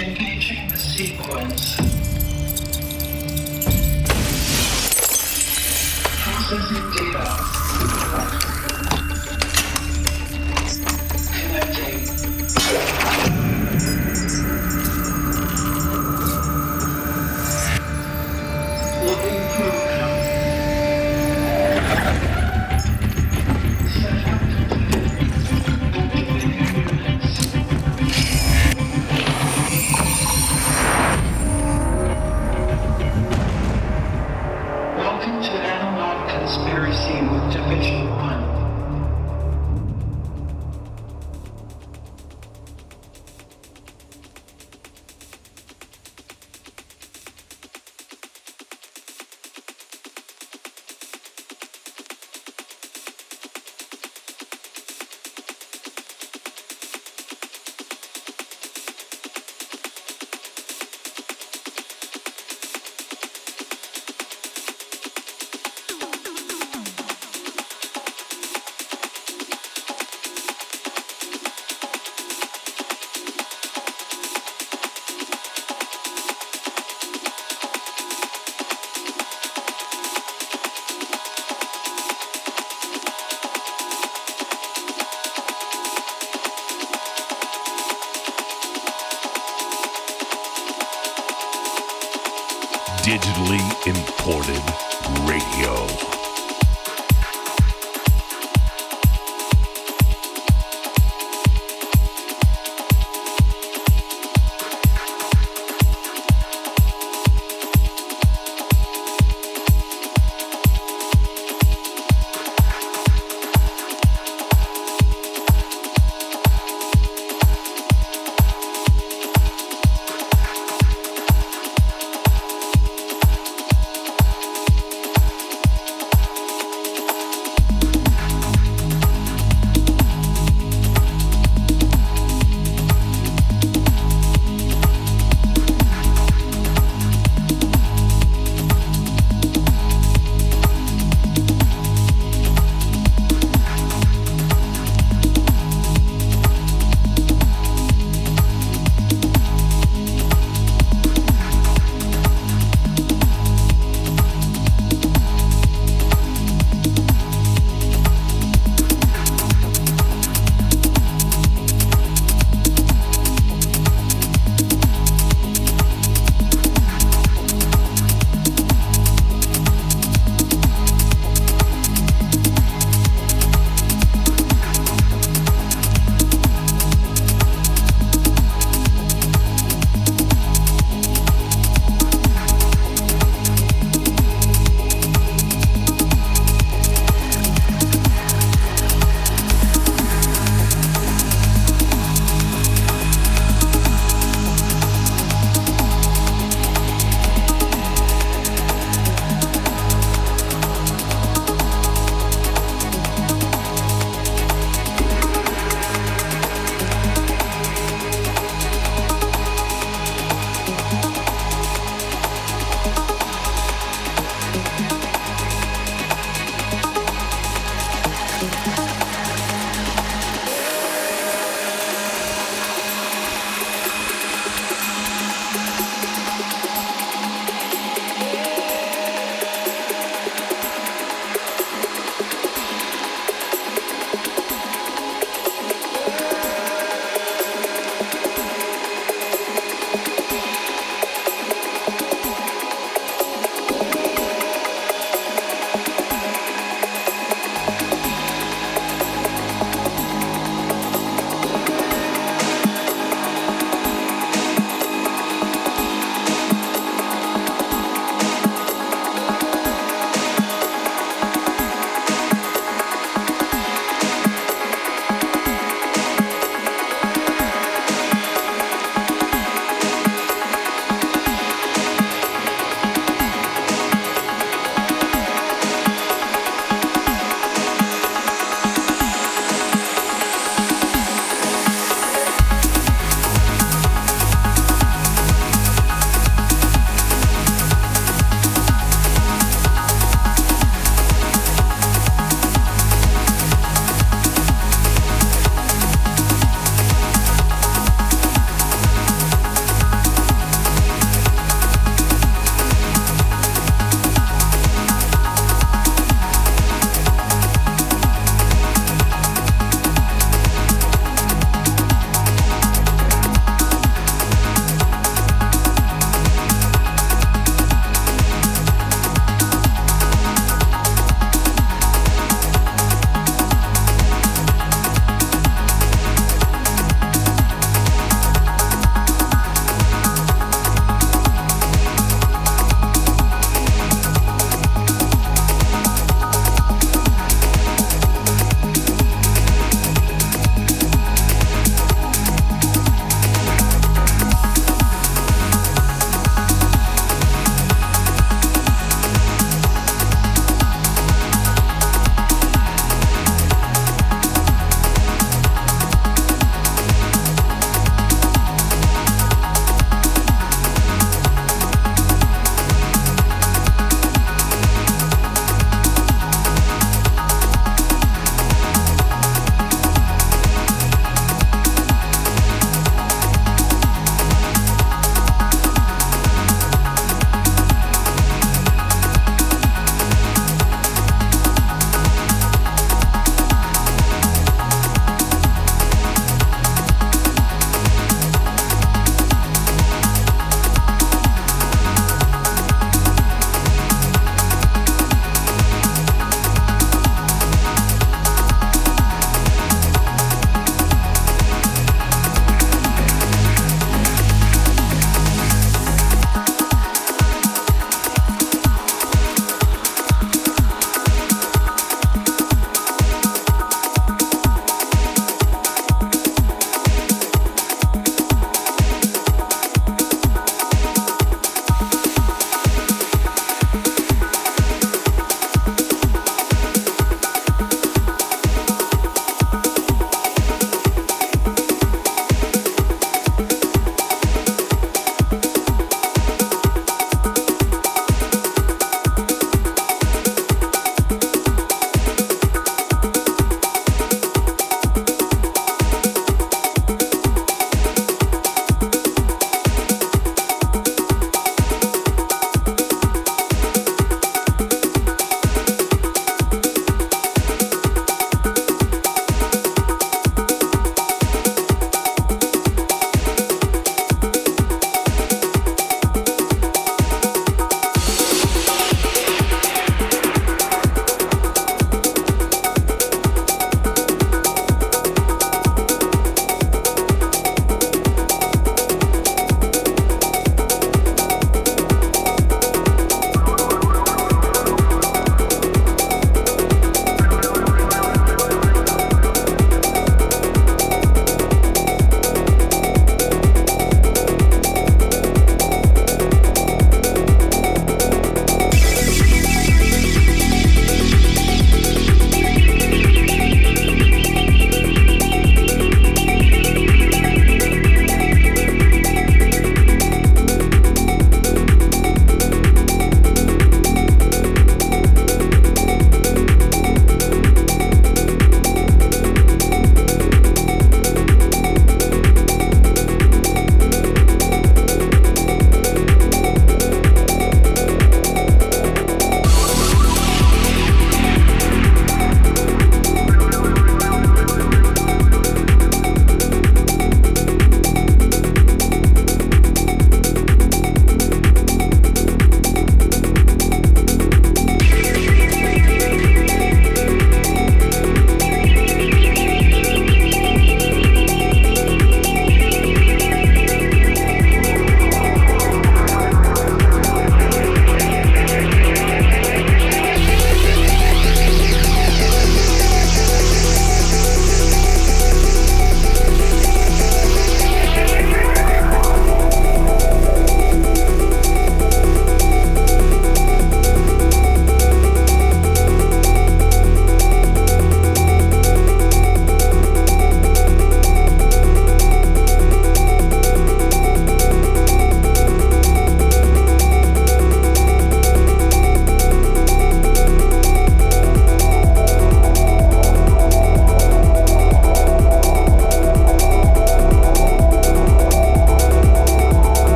Engaging the sequence.